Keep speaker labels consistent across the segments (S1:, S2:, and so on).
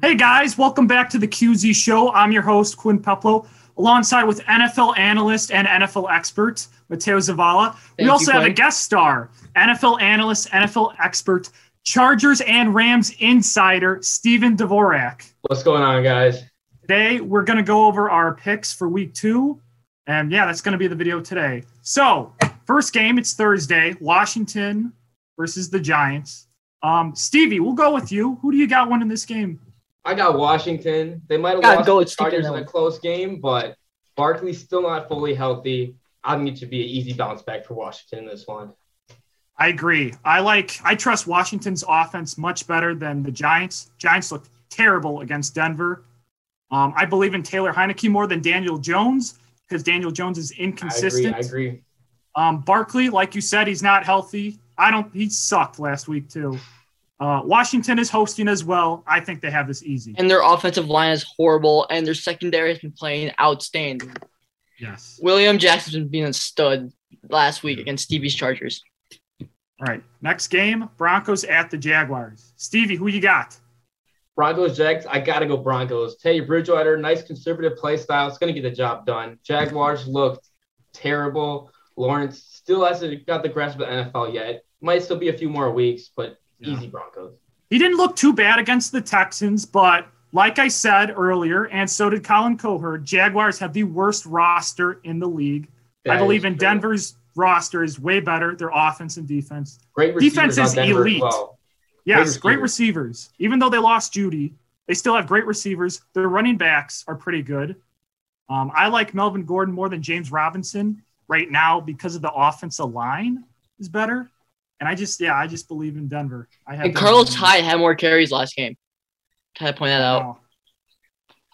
S1: Hey guys, welcome back to the QZ Show. I'm your host, Quinn Peplo, alongside with NFL analyst and NFL expert, Mateo Zavala. we
S2: you,
S1: also have a guest star, NFL analyst, NFL expert, Chargers and Rams insider, Steven Dvorak.
S3: What's going on, guys?
S1: Today, we're going to go over our picks for week two. And yeah, that's going to be the video today. So, first game, it's Thursday, Washington versus the Giants. Um, Stevie, we'll go with you. Who do you got winning this game?
S3: I got Washington. They might have
S2: Gotta
S3: lost
S2: go
S3: the Chargers in a close game, but Barkley's still not fully healthy. I think it should be an easy bounce back for Washington in this one.
S1: I agree. I like I trust Washington's offense much better than the Giants. Giants look terrible against Denver. Um, I believe in Taylor Heinicke more than Daniel Jones because Daniel Jones is
S3: I agree.
S1: inconsistent.
S3: I agree.
S1: Um, Barkley, like you said, he's not healthy. I don't. He sucked last week too. Uh, Washington is hosting as well. I think they have this easy.
S2: And their offensive line is horrible, and their secondary has been playing outstanding.
S1: Yes.
S2: William Jackson's been being a stud last week against Stevie's Chargers.
S1: All right. Next game: Broncos at the Jaguars. Stevie, who you got?
S3: Broncos, Jags. I gotta go Broncos. Teddy Bridgewater, nice conservative play style. It's gonna get the job done. Jaguars looked terrible. Lawrence still hasn't got the grasp of the NFL yet. Might still be a few more weeks, but
S1: Yeah.
S3: easy Broncos.
S1: He didn't look too bad against the Texans, but like I said earlier, and so did Colin Cowherd, Jaguars have the worst roster in the league. I believe in
S3: true.
S1: Denver's roster is way better, their offense and defense.
S3: Great
S1: defense is elite.
S3: well.
S1: Yes,
S3: Great
S1: great receivers. Even though they lost Jeudy, they still have great receivers. Their running backs are pretty good. Um, I like Melvin Gordon more than James Robinson right now because of the offensive line is better. And I just, yeah, I just believe in Denver. I have
S2: And Carlos. Hyde had more carries last game. Kind of point that out.
S1: Wow.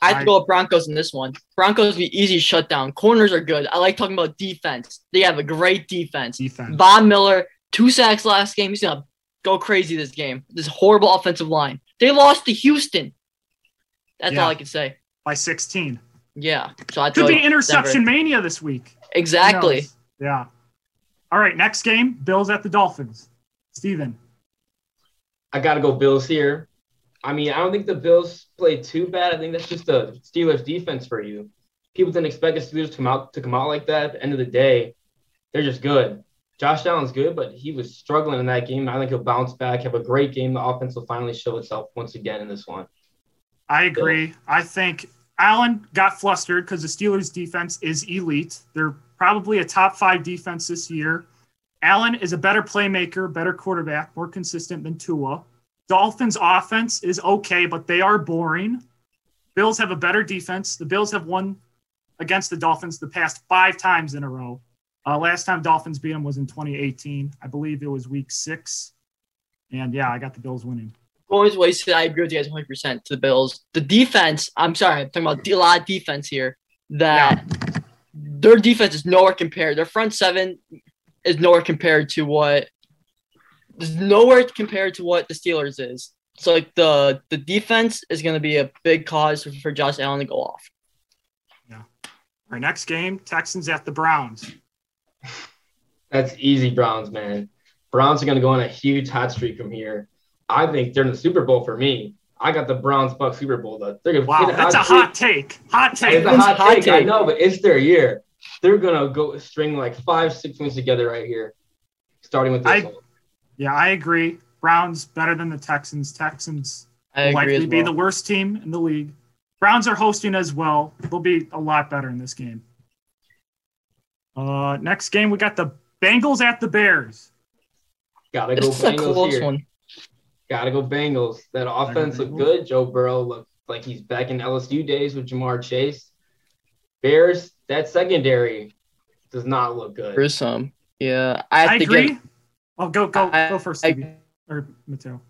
S2: I have to go with Broncos in this one. Broncos be easy shutdown. Corners are good. I like talking about defense. They have a great defense.
S1: defense.
S2: Von Miller, two sacks last game. He's gonna go crazy this game. This horrible offensive line. They lost to Houston. That's
S1: Yeah.
S2: all I can say.
S1: by 16.
S2: Yeah. So I
S1: Could be interception mania this week.
S2: Exactly.
S1: Yeah. All right, next game, Bills at the Dolphins. Steven.
S3: I got to go Bills here. I mean, I don't think the Bills played too bad. I think that's just the Steelers defense for you. People didn't expect the Steelers to come out to come out like that. At the end of the day, they're just good. Josh Allen's good, but he was struggling in that game. I think he'll bounce back, have a great game. The offense will finally show itself once again in this one.
S1: I agree. I think Allen got flustered because the Steelers defense is elite. They're probably a top five defense this year. Allen is a better playmaker, better quarterback, more consistent than Tua. Dolphins offense is okay, but they are boring. Bills have a better defense. The Bills have won against the Dolphins the past five times in a row. Uh, last time Dolphins beat them was in 2018. I believe it was week six. And yeah, I got the Bills winning.
S2: Always wasted. I agree with you guys 100% to the Bills. The defense, I'm sorry, I'm talking about a lot of defense here. That their defense is nowhere compared. Their front seven is nowhere compared to what is nowhere compared to what the Steelers is. So like the the defense is going to be a big cause for, for Josh Allen to go off. Yeah.
S1: Our next game, Texans at the Browns.
S3: That's easy, Browns, man. Browns are going to go on a huge hot streak from here. I think they're in the Super Bowl for me. I got the Browns Bucs Super Bowl. Though. They're going to
S1: Wow, that's a hot take. Hot take.
S3: It's a hot,
S2: hot
S3: take. I know, but it's their year. They're gonna go string like five, six wins together right here, starting with this
S1: I-
S3: one.
S1: Yeah, I agree. Browns better than the Texans. Texans will likely
S2: as
S1: be the worst team in the league. Browns are hosting as well. They'll be a lot better in this game. Uh, next game, we got the Bengals at the Bears.
S3: Gotta go
S2: This is a close
S3: here.
S2: one.
S3: Gotta go Bengals. That offense looked good. Joe Burrow looked like he's back in LSU days with Ja'Marr Chase. Bears, that secondary does not look good.
S2: Gruesome. Yeah, I have
S1: I
S2: to
S1: agree.
S2: get.
S1: oh, go go
S2: I-
S1: go first,
S2: I-
S1: or Mateo.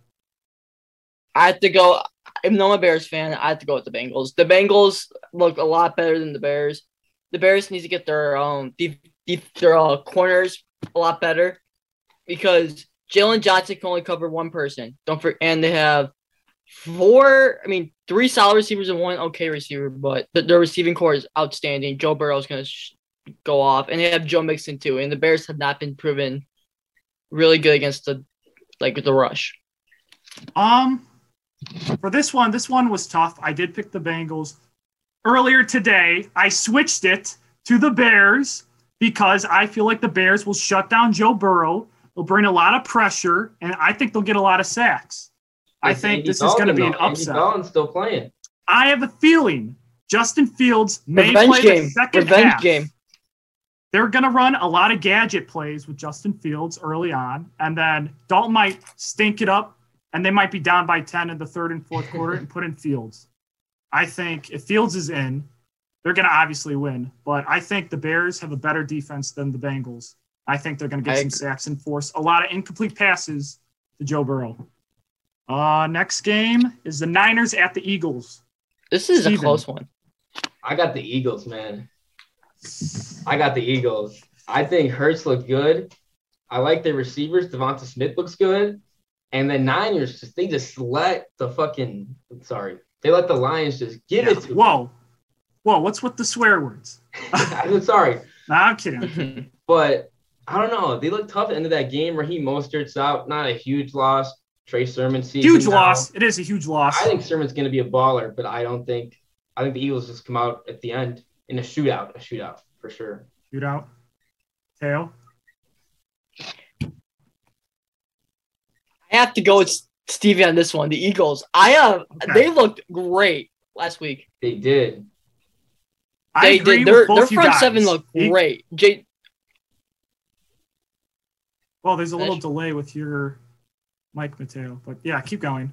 S2: I have to go. Even though I'm not a Bears fan, I have to go with the Bengals. The Bengals look a lot better than the Bears. The Bears need to get their um deep, deep their uh, corners a lot better because Jaylon Johnson can only cover one person. Don't for and they have four. I mean, three solid receivers and one okay receiver, but the, their receiving core is outstanding. Joe Burrow is gonna sh- go off, and they have Joe Mixon too. And the Bears have not been proven really good against the like the rush.
S1: Um, For this one, this one was tough. I did pick the Bengals. Earlier today, I switched it to the Bears because I feel like the Bears will shut down Joe Burrow. They'll bring a lot of pressure, and I think they'll get a lot of sacks. I think
S3: Andy
S1: this is going to be an
S3: though. Andy
S1: upset.
S3: Dalton's still playing.
S1: I have a feeling Justin Fields may
S2: Revenge
S1: play
S2: game.
S1: the second
S2: Revenge
S1: half.
S2: game.
S1: They're going to run a lot of gadget plays with Justin Fields early on, and then Dalton might stink it up, and they might be down by 10 in the third and fourth quarter and put in Fields. I think if Fields is in, they're going to obviously win, but I think the Bears have a better defense than the Bengals. I think they're going to get
S2: I
S1: some
S2: agree.
S1: sacks and force a lot of incomplete passes to Joe Burrow. Uh, next game is the Niners at the Eagles.
S2: This is
S1: Steven.
S2: a close one.
S3: I got the Eagles, man. I got the Eagles. I think Hurts looked good. I like their receivers. DeVonta Smith looks good. And the Niners just they just let the fucking sorry. They let the Lions just give it to them.
S1: Whoa. Whoa, what's with the swear words?
S3: I'm sorry.
S1: Nah, I'm kidding.
S3: But I don't know. They look tough at the end of that game. Raheem Mostert's out. Not a huge loss. Trey Sermon season
S1: Huge
S3: now.
S1: loss. It is a huge loss.
S3: I think Sermon's going to be a baller, but I don't think. I think the Eagles just come out at the end in a shootout. A shootout for sure.
S1: Shootout. Tail.
S2: I have to go with Stevie on this one. The Eagles. I have.
S1: Okay.
S2: They looked great last week.
S3: They did.
S1: I
S2: They
S1: agree
S2: did. Their
S1: with both
S2: their
S1: you
S2: front
S1: guys.
S2: seven looked great. J-
S1: Well, there's a little delay with your mic, Mateo, but yeah, keep going.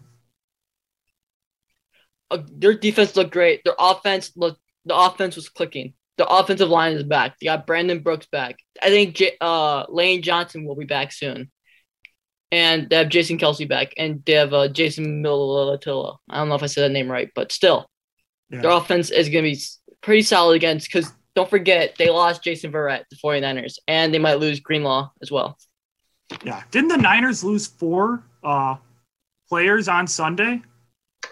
S2: uh, their defense looked great. Their offense looked. The offense was clicking. The offensive line is back. They got Brandon Brooks back. I think J- uh, Lane Johnson will be back soon. And they have Jason Kelce back, and they have uh, Jason Milatilla. I don't know if I said that name right, but still,
S1: Yeah.
S2: their offense is going to be pretty solid against. Because don't forget, they lost Jason Verrett, the 49ers, and they might lose Greenlaw as well.
S1: Yeah. Didn't the Niners lose four uh, players on Sunday?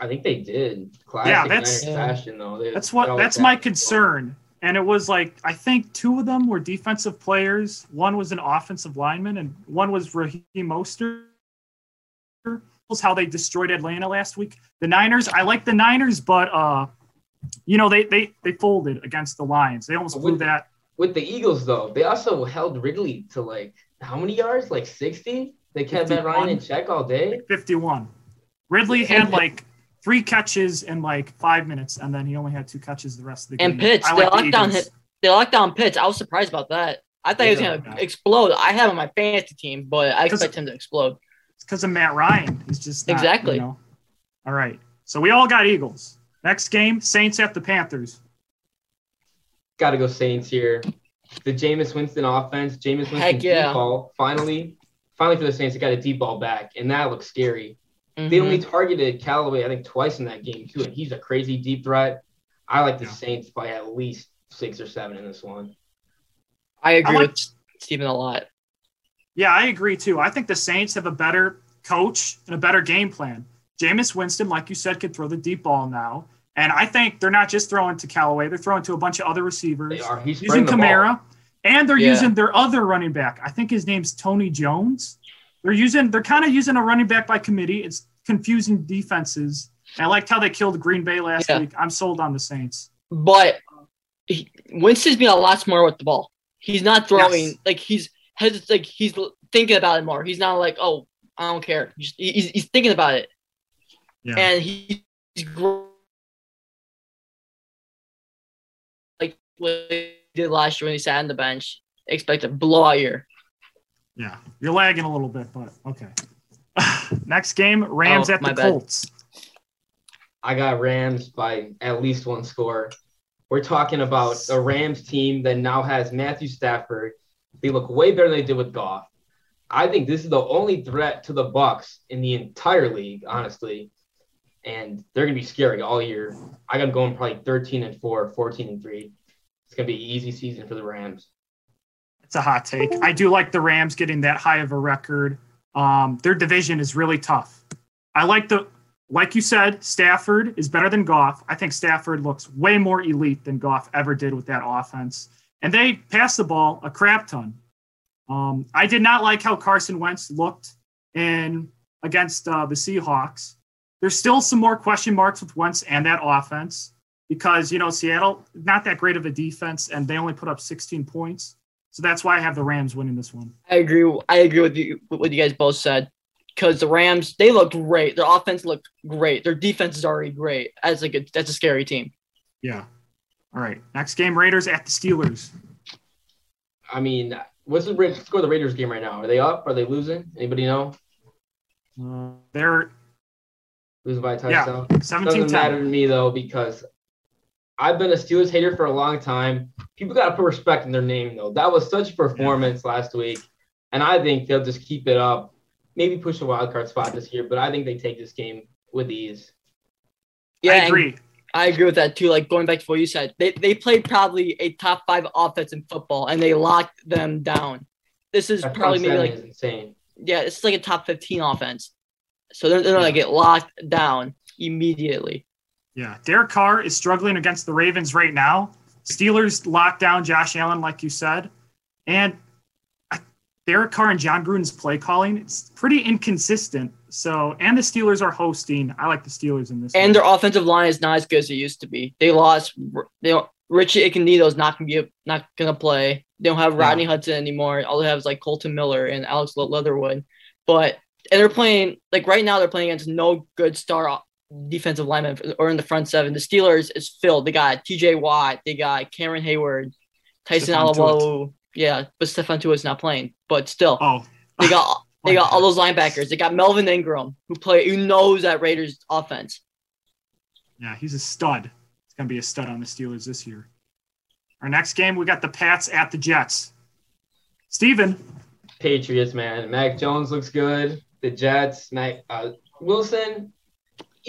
S3: I think they did. Classic
S1: Yeah, that's-
S3: Niners fashion though. They-
S1: That's what that's my concern. And it was like I think two of them were defensive players. One was an offensive lineman, and one was Raheem Mostert. Was how they destroyed Atlanta last week. The Niners, I like the Niners, but uh, you know they they they folded against the Lions. They almost blew
S3: With-
S1: that.
S3: With the Eagles though, they also held Ridley to like how many yards? Like sixty. They kept Matt Ryan in check all day.
S1: 51. Ridley had like three catches in like five minutes, and then he only had two catches the rest of the game.
S2: And Pitts,
S1: I
S2: they
S1: like the
S2: locked down
S1: Eagles.
S2: hit. They locked down Pitts. I was surprised about that. I thought he was going to explode. I have him on my fantasy team, but I expect him to explode.
S1: It's because of Matt Ryan. He's just not,
S2: Exactly.
S1: you know. All right. So we all got Eagles. Next game, Saints at the Panthers.
S3: Got to go Saints here. The Jameis Winston offense. Jameis Winston
S2: Heck yeah.
S3: deep ball. Finally, finally for the Saints, they got a deep ball back, and that looks scary. They
S2: Mhm.
S3: only targeted Callaway, I think, twice in that game too, and he's a crazy deep threat. I like the
S1: Yeah.
S3: Saints by at least six or seven in this one.
S2: I agree
S1: I like-
S2: with Steven a lot.
S1: Yeah, I agree too. I think the Saints have a better coach and a better game plan. Jameis Winston, like you said, could throw the deep ball now. And I think they're not just throwing to Callaway, they're throwing to a bunch of other receivers.
S3: They are. He's
S1: using
S3: spreading the.
S1: Kamara, and they're
S2: Yeah.
S1: using their other running back. I think his name's Tony Jones. They're using, they're kind of using a running back by committee. It's confusing defenses. And I liked how they killed Green Bay last
S2: Yeah.
S1: week. I'm sold on the Saints.
S2: But he, Winston's being a lot smarter with the ball. He's not throwing
S1: Yes.
S2: like he's has like he's thinking about it more. He's not like, oh, I don't care. He's, he's, he's thinking about it,
S1: Yeah.
S2: and he, he's gr- what he did last year when he sat on the bench. Expect a blowout year.
S1: yeah. You're lagging a little bit, but okay. Next game, Rams
S2: Oh,
S1: at the
S2: my bad.
S1: Colts.
S3: I got Rams by at least one score. We're talking about a Rams team that now has Matthew Stafford. They look way better than they did with Goff. I think this is the only threat to the Bucs in the entire league, honestly. And they're gonna be scary all year. I got them going probably 13 and 4, 14 and 3. It's gonna be an easy season for the Rams.
S1: It's a hot take. I do like the Rams getting that high of a record. Um, their division is really tough. I like the, like you said, Stafford is better than Goff. I think Stafford looks way more elite than Goff ever did with that offense. And they pass the ball a crap ton. Um, I did not like how Carson Wentz looked in against uh, the Seahawks. there's still some more question marks with Wentz and that offense because you know Seattle not that great of a defense and they only put up 16 points. So that's why I have the Rams winning this one.
S2: I agree. I agree with you. with What you guys both said, because the Rams they look great. Their offense looked great. Their defense is already great. As like a, that's a scary team.
S1: Yeah. All right. Next game, Raiders at the Steelers.
S3: I mean, what's the Ra- score of the Raiders game right now? Are they up? Are they losing? Anybody know?
S1: Uh, they're
S3: Losing by a
S1: yeah,
S3: touchdown.
S1: 17
S3: Doesn't matter to me though because I've been a Steelers hater for a long time. People got to put respect in their name though. That was such a performance last week, and I think they'll just keep it up. Maybe push a wild card spot this year, but I think they take this game with ease.
S2: Yeah,
S1: I agree.
S2: I agree with that too. Like going back to what you said, they they played probably a top five offense in football, and they locked them down. This is
S3: That
S2: probably maybe like
S3: insane.
S2: yeah, it's like a top fifteen offense. So they're, they're gonna get locked down immediately.
S1: Yeah. Derek Carr is struggling against the Ravens right now. Steelers locked down Josh Allen, like you said. And uh, Derek Carr and Jon Gruden's play calling, it's pretty inconsistent. So, and the Steelers are hosting. I like the Steelers in this.
S2: And
S1: one.
S2: their offensive line is not as good as it used to be. They lost. They don't, Richie is not gonna be not gonna play. They don't have Rodney Hudson anymore. All they have is like Kolton Miller and Alex Leatherwood. But and they're playing like right now they're playing against no good star defensive linemen or in the front seven. The Steelers is filled. They got T.J. Watt. They got Cameron Heyward, Tyson
S1: Stephon
S2: Alawo. Yeah, but Stefan is not playing. But still,
S1: oh,
S2: they got they got all those linebackers. They got Melvin Ingram who play who knows that Raiders offense.
S1: Yeah, he's a stud. He's going to be a stud on the Steelers this year. Our next game, we got the Pats at the Jets. Steven,
S3: Patriots, man. Mac Jones looks good. The Jets, Mac uh, Wilson,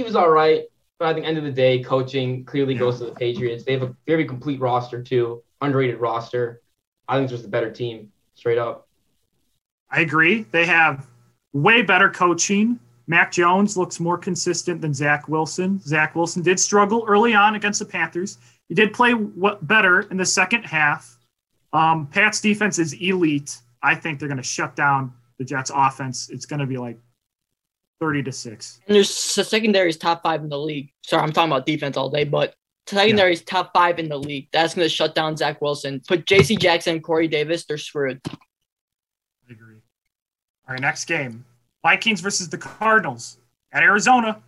S3: he was all right. But I think end of the day, coaching clearly goes to the Patriots. They have a very complete roster too, underrated roster. I think it's just a better team, straight up.
S1: I agree. They have way better coaching. Mac Jones looks more consistent than Zach Wilson. Zach Wilson did struggle early on against the Panthers. He did play better in the second half. Um, Pat's defense is elite. I think they're going to shut down the Jets' offense. It's going to be like thirty to six.
S2: And there's the secondary is top five in the league. Sorry, I'm talking about defense all day, but secondary is top five in the league. That's going to shut down Zach Wilson. Put J.C. Jackson and Corey Davis, they're screwed.
S1: I agree. All right, next game: Vikings versus the Cardinals at Arizona.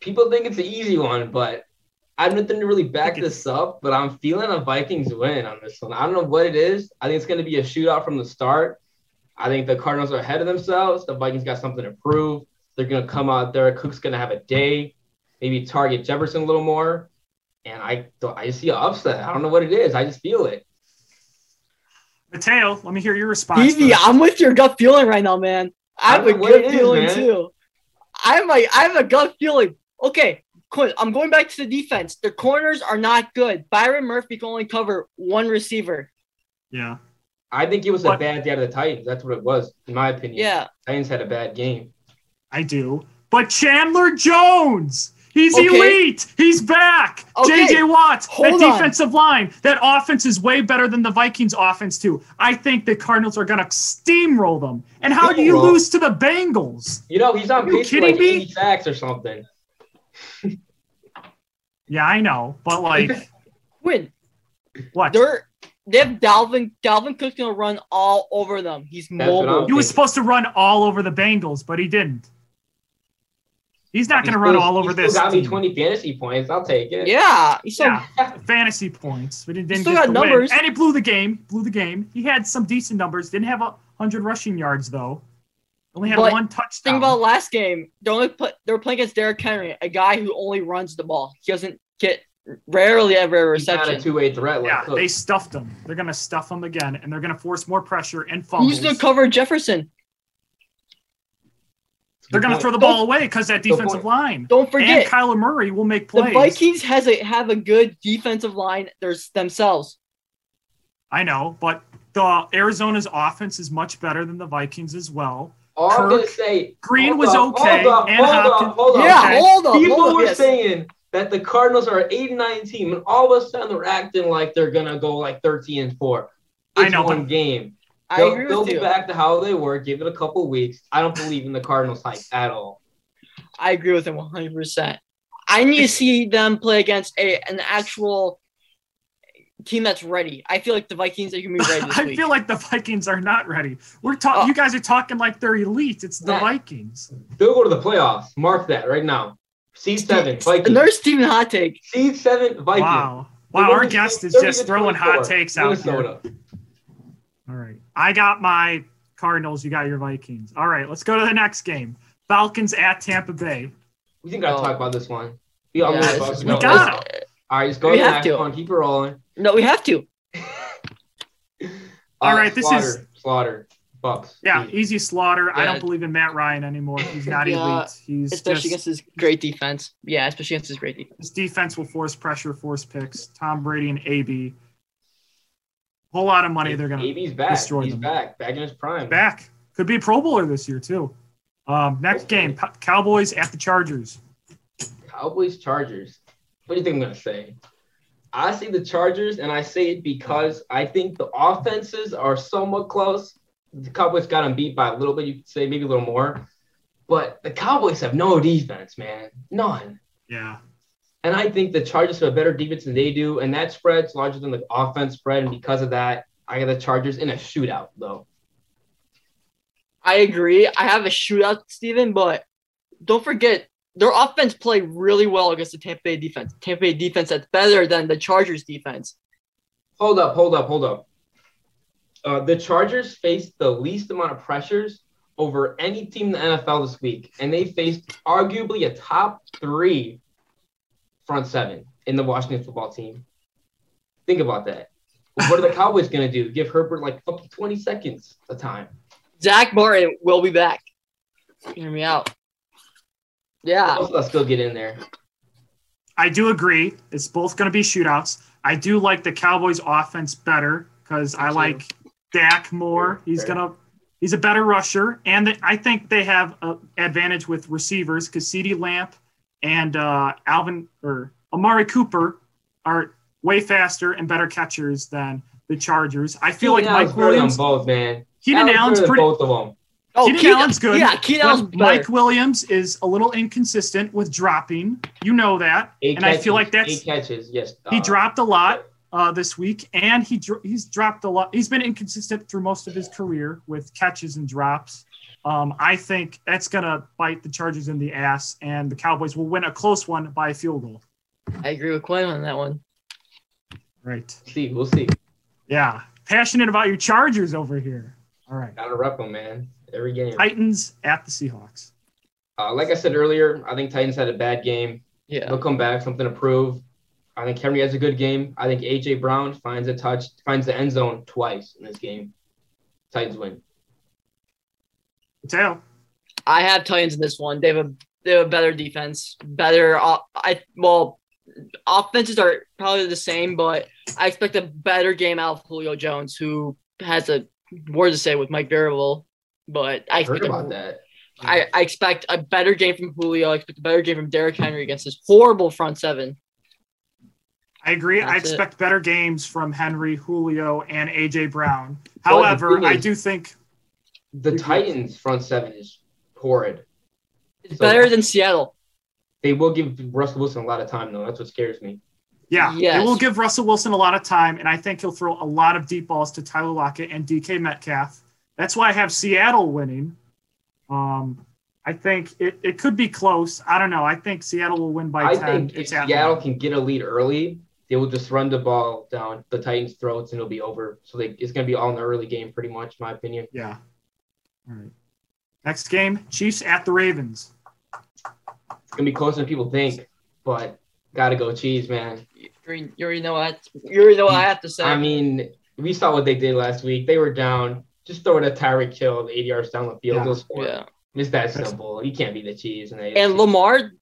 S3: People think it's an easy one, but I have nothing to really back this up. But I'm feeling a Vikings win on this one. I don't know what it is. I think it's going to be a shootout from the start. I think the Cardinals are ahead of themselves. The Vikings got something to prove. They're going to come out there. Cook's going to have a day. Maybe target Jefferson a little more. And I, I just see an upset. I don't know what it is. I just feel it.
S1: Mateo, let me hear your response.
S2: Evie. I'm with your gut feeling right now, man. I have
S3: I
S2: a
S3: don't
S2: good
S3: what it is,
S2: feeling
S3: man.
S2: too. I'm like, I have a gut feeling. Okay, Quinn, I'm going back to the defense. The corners are not good. Byron Murphy can only cover one receiver.
S1: Yeah.
S3: I think it was a
S1: But-
S3: bad day out of the Titans. That's what it was, in my opinion.
S2: Yeah,
S3: Titans had a bad game.
S1: I do. But Chandler Jones, he's
S2: Okay.
S1: elite. He's back.
S2: Okay.
S1: JJ Watt,
S2: Hold
S1: that
S2: on.
S1: defensive line, that offense is way better than the Vikings offense too. I think the Cardinals are going to steamroll them. And how do you lose to the Bengals?
S3: You know, he's on
S1: Are you
S3: pace for
S1: kidding
S3: like
S1: me?
S3: 80 sacks or something.
S1: Yeah, I know, but like
S2: Quinn,
S1: what?
S2: they're they have Dalvin. Dalvin Cook's gonna run all over them. He's mobile.
S1: He was supposed to run all over the Bengals, but he didn't. He's not going to run all over
S3: he
S1: this
S3: Still got me
S1: team.
S3: 20 fantasy points. I'll take it.
S2: Yeah, so
S1: Yeah, fantasy points, but he didn't
S2: Still
S1: get
S2: got
S1: the win.
S2: numbers.
S1: And he blew the game. Blew the game. He had some decent numbers. Didn't have a hundred rushing yards though. Only had
S2: But
S1: one touchdown.
S2: Think about last game. They only put they were playing against Derrick Henry, a guy who only runs the ball. He doesn't get rarely ever a
S3: He's not a
S2: reception.
S3: two-way threat like
S1: yeah,
S3: Cook.
S1: they stuffed him. They're gonna stuff him again, and they're gonna force more pressure and fumbles.
S2: Who's gonna cover Jefferson?
S1: They're gonna throw the
S3: point.
S1: ball away because that defensive line.
S2: Don't
S1: And
S2: forget,
S1: Kyler Murray will make plays. the.
S2: Vikings has a have a good defensive line. There's themselves.
S1: I know, but the Arizona's offense is much better than the Vikings as well.
S3: All I'm gonna say,
S1: Green
S3: hold
S1: was
S3: up,
S1: okay,
S3: Hold up,
S1: and
S3: hold up, hold up.
S2: yeah,
S1: okay.
S2: hold up.
S3: People
S2: hold
S3: were
S2: yes.
S3: saying that the Cardinals are an 8 and 9 team, and all of a sudden they're acting like they're gonna go like 13 and 4.
S1: I know,
S3: one
S1: but-
S3: game.
S2: I
S3: They'll,
S2: agree
S3: they'll
S2: with
S3: be
S2: you.
S3: back to how they were. Give it a couple weeks. I don't believe in the Cardinals hype at all.
S2: I agree with him 100. percent I need to see them play against a an actual team that's ready. I feel like the Vikings are gonna be ready this
S1: I
S2: week.
S1: feel like the Vikings are not ready. We're talking.
S2: Oh.
S1: You guys are talking like they're elite. It's the
S3: Yeah.
S1: Vikings.
S3: They'll go to the playoffs. Mark that right now. Seed seven, Vikings.
S2: Another Steven hot take.
S3: Seed seven, Vikings.
S1: Wow. Wow. Our guest is just throwing hot takes out here.
S3: Minnesota.
S1: All right. I got my Cardinals. You got your Vikings. All right. Let's go to the next game. Falcons at Tampa Bay.
S3: We think I
S2: Oh.
S3: talk about this one. We all
S2: Yeah,
S3: know
S2: this is-
S3: it.
S1: We
S3: No,
S1: got
S3: let's- All right, just go
S2: We
S3: to the
S2: have
S3: next
S2: to.
S3: one. Keep it rolling.
S2: No, we have to.
S1: All
S3: Uh,
S1: right, this
S3: slaughter,
S1: is-
S3: slaughter. Bucs.
S1: Yeah,
S3: Easy.
S1: easy slaughter. I don't believe in Matt Ryan anymore. He's not
S2: Yeah,
S1: elite. He's
S2: Especially
S1: just
S2: against his great defense. Yeah, especially against his great defense.
S1: his defense will force pressure, force picks. Tom Brady and AB. Whole lot of money they're gonna
S3: AB's back.
S1: destroy
S3: He's
S1: them.
S3: back. Back in his prime.
S1: back. Could be a Pro Bowler this year too. Um, next game, Cowboys at the Chargers.
S3: Cowboys Chargers. What do you think I'm gonna say? I say the Chargers, and I say it because I think the offenses are somewhat close. The Cowboys got them beat by a little bit, you could say, maybe a little more. But the Cowboys have no defense, man. None.
S1: Yeah,
S3: And I think the Chargers have a better defense than they do, and that spread's larger than the offense spread. And because of that, I got the Chargers in a shootout, though.
S2: I agree. I have a shootout, Steven, but don't forget their offense played really well against the Tampa Bay defense. Tampa Bay defense that's better than the Chargers defense.
S3: Hold up, hold up, hold up. Uh, the Chargers faced the least amount of pressures over any team in the NFL this week, and they faced arguably a top three front seven in the Washington football team. Think about that. What are the Cowboys going to do? Give Herbert like fucking 20 seconds a time.
S2: Zack Martin will be back. Hear me out. Yeah.
S3: Let's go get in there.
S1: I do agree. It's both going to be shootouts. I do like the Cowboys offense better because I
S3: too.
S1: like Dak more. He's gonna he's a better rusher, and I think they have an advantage with receivers because CeeDee Lamb and uh, Alvin or Amari Cooper are way faster and better catchers than the Chargers. I feel like
S3: Keenan Allen's
S1: Mike
S3: better than
S1: Williams,
S3: both, man.
S1: Keenan Allen's
S3: better
S1: pretty.
S3: both of them.
S2: Oh,
S1: Keenan
S2: Keenan-
S1: Allen's good.
S2: Yeah, Keenan
S1: but
S2: Allen's.
S1: Mike Williams is a little inconsistent with dropping. You know that,
S3: Eight
S1: and I feel like
S3: catches,
S1: that's
S3: eight catches. Yes,
S1: he
S3: uh,
S1: dropped a lot uh, this week, and he dro- he's dropped a lot. He's been inconsistent through most of his career with catches and drops. Um, I think that's gonna bite the Chargers in the ass, and the Cowboys will win a close one by a field goal.
S2: I agree with Quinn on that one.
S1: Right?
S3: See, we'll see.
S1: Yeah, passionate about your Chargers over here. All right,
S3: Gotta rep them, man. Every game.
S1: Titans at the Seahawks.
S3: Uh, like I said earlier, I think Titans had a bad game.
S2: Yeah.
S3: They'll come back, something to prove. I think Henry has a good game. I think AJ Brown finds a touch, finds the end zone twice in this game. Titans win.
S1: Mateo.
S2: I have Titans in this one. They have a they have a better defense, better. Uh, I well, offenses are probably the same, but I expect a better game out of Julio Jones, who has a word to say with Mike Vrabel. But I
S3: Heard
S2: expect
S3: about
S2: a,
S3: that.
S2: I, I expect a better game from Julio. I expect a better game from Derrick Henry against this horrible front seven.
S1: I agree. I
S2: That's it.
S1: expect better games from Henry, Julio, and AJ Brown. However, I do think
S3: The Titans front seven is horrid.
S2: It's
S3: So-
S2: better than Seattle.
S3: They will give Russell Wilson a lot of time though. That's what scares me.
S1: Yeah,
S2: Yes.
S1: it will give Russell Wilson a lot of time, and I think he'll throw a lot of deep balls to Tyler Lockett and DK Metcalf. That's why I have Seattle winning. Um, I think it, it could be close. I don't know. I think Seattle will win by
S3: I
S1: 10.
S3: think if
S1: it's
S3: Seattle
S1: home.
S3: can get a lead early, they will just run the ball down the Titans' throats and it'll be over. So they, it's going to be all in the early game, pretty much, in my opinion.
S1: Yeah. All right. Next game Chiefs at the Ravens.
S3: It's going to be closer than people think, but got to go Chiefs, man.
S2: You already, you already know what you already know what I have to say.
S3: I mean, we saw what they did last week. They were down. Just throw it at Tyreek Hill, 80 yards down the field.
S1: Yeah.
S3: They'll score.
S2: yeah.
S3: It's that simple. You can't beat the Chiefs. And, they,
S2: And Lamar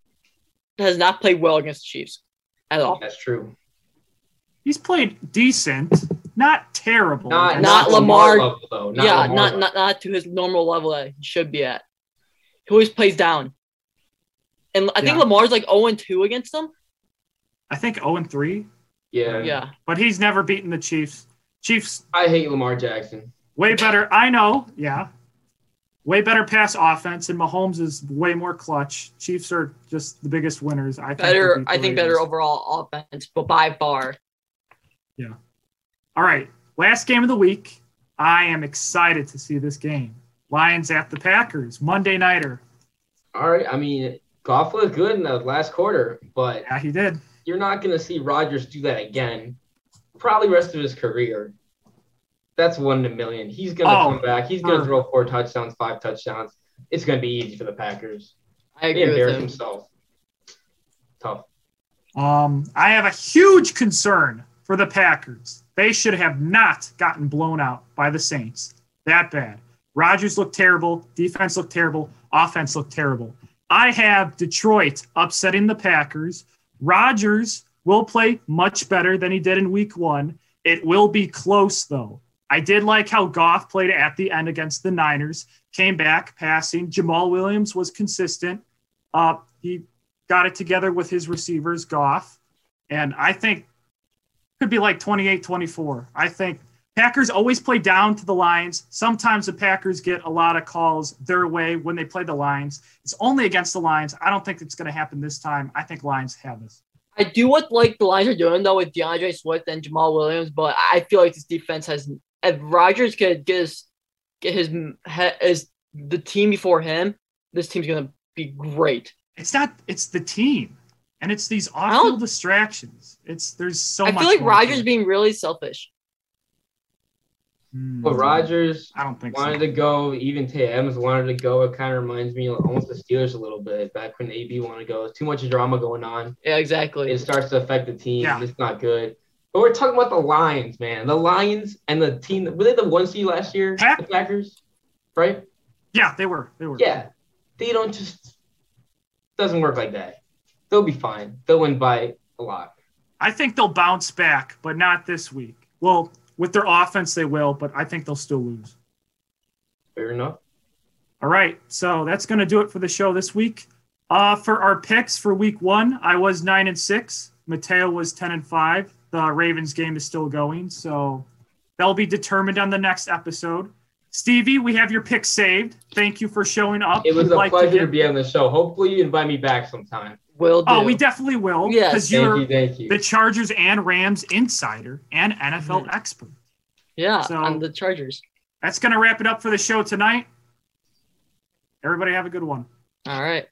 S2: has not played well against the Chiefs at all.
S3: That's true.
S1: He's played decent, not terrible.
S3: Not,
S1: against
S2: Not
S1: the-
S2: Lamar-
S3: level, though. Not
S2: yeah,
S3: Lamar
S2: not,
S3: level.
S2: not not to his normal level that he should be at. He always plays down. And I think
S1: Yeah.
S2: Lamar's like 0 2 against them.
S1: I think 0 and 3,
S3: Yeah.
S2: Yeah.
S1: but he's never beaten the Chiefs. Chiefs
S3: I hate Lamar Jackson.
S1: way better. I know. Yeah. way better pass offense, and Mahomes is way more clutch. Chiefs are just the biggest winners. I think
S2: Better,
S1: beat the
S2: I think better overall offense, but by far.
S1: All right, last game of the week. I am excited to see this game. Lions at the Packers, Monday nighter.
S3: All right. I mean, Goff looked good in the last quarter, but
S1: Yeah, he did.
S3: you're not going to see Rodgers do that again. Probably rest of his career. That's one in a million. He's going to
S1: Oh,
S3: come back. He's going
S1: sure.
S3: to throw four touchdowns, five touchdowns. It's going to be easy for the Packers.
S2: I
S3: He
S2: agree with
S3: embarrassed
S2: him.
S3: himself. Tough.
S1: Um, I have a huge concern for the Packers. They should have not gotten blown out by the Saints. That bad. Rodgers looked terrible. Defense looked terrible. Offense looked terrible. I have Detroit upsetting the Packers. Rodgers will play much better than he did in week one. It will be close, though. I did like how Goff played at the end against the Niners, came back passing. Jamaal Williams was consistent. Uh, he got it together with his receivers, Goff. And I think could be like 28 24. I think Packers always play down to the Lions. Sometimes the Packers get a lot of calls their way when they play the Lions. It's only against the Lions. I don't think it's going to happen this time. I think Lions have this.
S2: I do what like the Lions are doing though with D'Andre Swift and Jamaal Williams, but I feel like this defense has if Rodgers could get his get his his the team before him, this team's gonna be great.
S1: It's not, it's the team. And it's these
S2: don't-
S1: distractions. It's there's so
S2: I
S1: much.
S2: I feel like Rodgers
S1: to
S2: being really selfish.
S1: Hmm.
S3: But Rodgers,
S1: I don't think
S3: wanted
S1: so.
S3: to go. Even Tay Adams wanted to go. It kind of reminds me of almost the Steelers a little bit. Back when AB wanted to go, too much drama going on.
S2: Yeah, exactly.
S3: It starts to affect the team.
S1: Yeah.
S3: It's not good. But we're talking about the Lions, man. The Lions and the team. Were they the one seed last year?
S1: Pack-
S3: The Packers, right?
S1: Yeah, they were. They were.
S3: Yeah. They don't just. Doesn't work like that. They'll be fine. They'll win by a lot.
S1: I think they'll bounce back, but not this week. Well, with their offense, they will, but I think they'll still lose.
S3: Fair enough.
S1: All right, so that's going to do it for the show this week. Uh, for our picks for week one, I was nine and six. Mateo was ten and five. The Ravens game is still going, so that'll be determined on the next episode. Stevie, we have your pick saved. Thank you for showing up.
S3: It was
S1: We'd
S3: a
S1: like to
S3: pleasure to,
S1: get-
S3: be on the show. Hopefully, you invite me back sometime.
S2: Will oh, do.
S1: Oh, we definitely will.
S2: Yes.
S1: because
S3: Thank
S1: you're
S3: you. Thank you.
S1: the Chargers and Rams insider and NFL mm-hmm. expert.
S2: yeah,
S1: so-
S2: on the Chargers.
S1: That's going to wrap it up for the show tonight. Everybody have a good one.
S2: All right.